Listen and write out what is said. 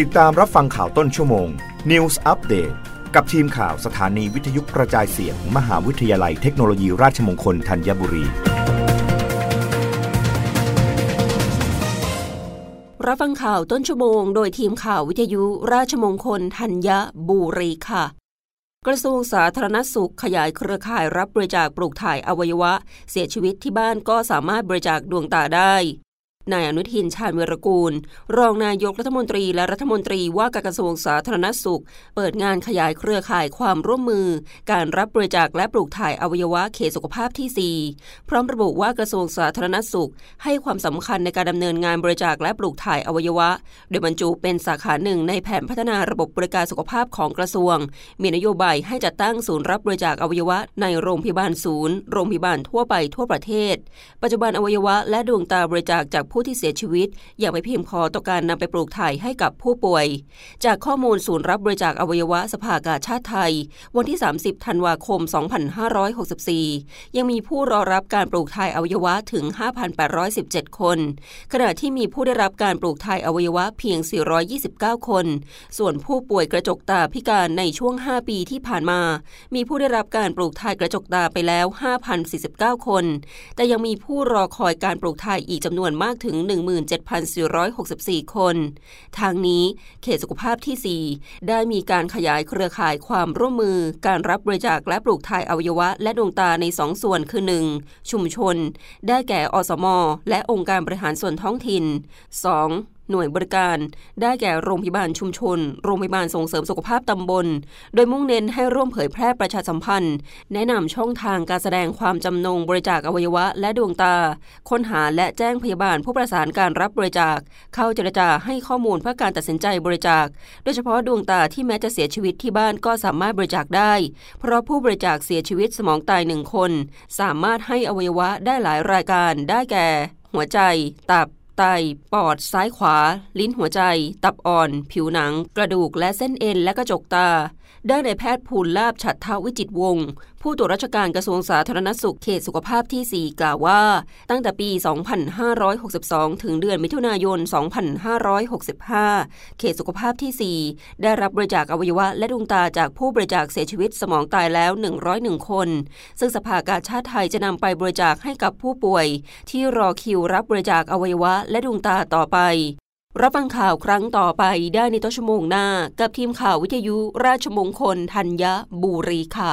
ติดตามรับฟังข่าวต้นชั่วโมง News Update กับทีมข่าวสถานีวิทยุกระจายเสียงมหาวิทยาลัยเทคโนโลยีราชมงคลธัญบุรี รับฟังข่าวต้นชั่วโมง โดยทีมข่าววิทยุราชมงคลธัญบุรีค่ะกระทรวงสาธารณสุขขยายเครือข่ายรับบริจาคปลูกถ่ายอวัยวะ เสียชีวิตที่บ้านก็สามารถบริจาคดวงตาได้ นายอนุทินชาญวิรกูล รองนายกรัฐมนตรีและรัฐมนตรีว่าการกระทรวงสาธารณสุข เปิดงานขยายเครือข่ายความร่วมมือ การรับบริจาคและปลูกถ่ายอวัยวะเขตสุขภาพที่ 4 พร้อมระบุว่ากระทรวงสาธารณสุข ให้ความสำคัญในการดำเนินงานบริจาคและปลูกถ่ายอวัยวะ โดยบรรจุเป็นสาขาหนึ่งในแผนพัฒนาระบบบริการสุขภาพของกระทรวง มีนโยบายให้จัดตั้งศูนย์รับบริจาคอวัยวะ ในโรงพยาบาลศูนย์ โรงพยาบาลทั่วไปทั่วประเทศ ปัจจุบันอวัยวะและดวงตาบริจาคจากผู้ที่เสียชีวิตยังไม่เพียงพอต่อการนำไปปลูกถ่ายให้กับผู้ป่วย จากข้อมูลศูนย์รับบริจาคอวัยวะสภากาชาติไทย วันที่ 30 ธันวาคม 2564 ยังมีผู้รอรับการปลูกถ่ายอวัยวะถึง 5,817 คน ขณะที่มีผู้ได้รับการปลูกถ่ายอวัยวะเพียง 429 คน ส่วนผู้ป่วยกระจกตาพิการในช่วง 5 ปีที่ผ่านมา มีผู้ได้รับการปลูกถ่ายกระจกตาไปแล้ว 5,049 คน แต่ยังมีผู้รอคอยการปลูกถ่ายอีกจำนวนมากถึง 17,464 คน ทางนี้เขตสุขภาพที่ 4 ได้มีการขยายเครือข่ายความร่วมมือ การรับบริจาคและปลูกถ่ายอวัยวะ และดวงตาใน 2 ส่วนคือ 1. ชุมชน ได้แก่อสม และองค์การบริหารส่วนท้องถิ่น 2. หน่วยบริการ ได้แก่โรงพยาบาลชุมชน โรงพยาบาลส่งเสริมสุขภาพตำบล โดยมุ่งเน้นให้ร่วมเผยแพร่ประชาสัมพันธ์ แนะนำช่องทางการแสดงความจำนงบริจาคอวัยวะ และดวงตา ค้นหาและแจ้งพยาบาลผู้ประสานการรับบริจาค เข้าเจรจาให้ข้อมูลเพื่อการตัดสินใจบริจาค โดยเฉพาะดวงตาที่แม้จะเสียชีวิตที่บ้านก็สามารถบริจาคได้ เพราะผู้บริจาคเสียชีวิตสมองตายหนึ่งคน สามารถให้อวัยวะได้หลายรายการได้แก่ หัวใจ ตับ ไต ปอด ซ้ายขวา ลิ้นหัวใจ ตับอ่อน ผิวหนัง กระดูกและเส้นเอ็นและกระจกตาด้านนแพทย์ภูลลาบฉัตรทวิจิตวงศ์ ผู้ตรวจราชการกระทรวงสาธารณสุขเขตสุขภาพที่ 4 กล่าวว่า ตั้งแต่ปี 2562 ถึงเดือนมิถุนายน 2565 เขตสุขภาพที่ 4 ได้รับบริจาคอวัยวะและดวงตาจากผู้บริจาคเสียชีวิตสมองตายแล้ว 101 คน ซึ่งสภากาชาติไทยจะนำไปบริจาคให้กับผู้ป่วย ที่รอคิวรับบริจาคอวัยวะและดวงตาต่อไปรับฟังข่าวครั้งต่อไปได้ในต้นชั่วโมงหน้า กับทีมข่าววิทยุราชมงคลธัญบุรีค่ะ